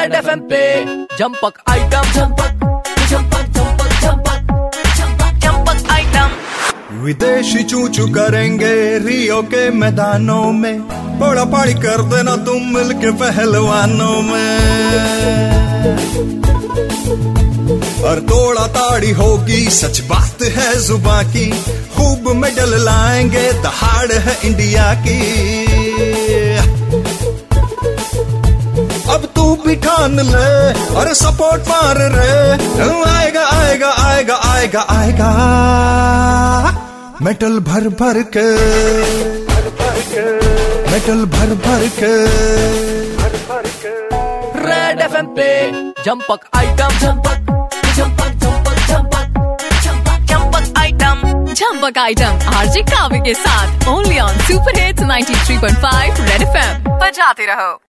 Red F पे जंपक item जंपक जंपक जंपक जंपक जंपक जंपक item विदेशी चूचू करेंगे रियो के मैदानों में। बड़ा पाड़ी कर देना तुम मिलके पहलवानों में। और तोड़ा ताड़ी होगी, सच बात है जुबा की। खूब मेडल लाएँगे, दहाड़ है इंडिया की। तू भी ले और सपोर्ट मार रे। आएगा आएगा आएगा आएगा आएगा। मेटल भर भर के। मेटल भर भर के। रेड एफएम पे जंपक आइटम जंपक जंपक जंपक जंपक जंपक जंपक आइटम झम्बक आइटम आरजे काव्य के साथ only on super hits 93.5 red FM बजाते रहो।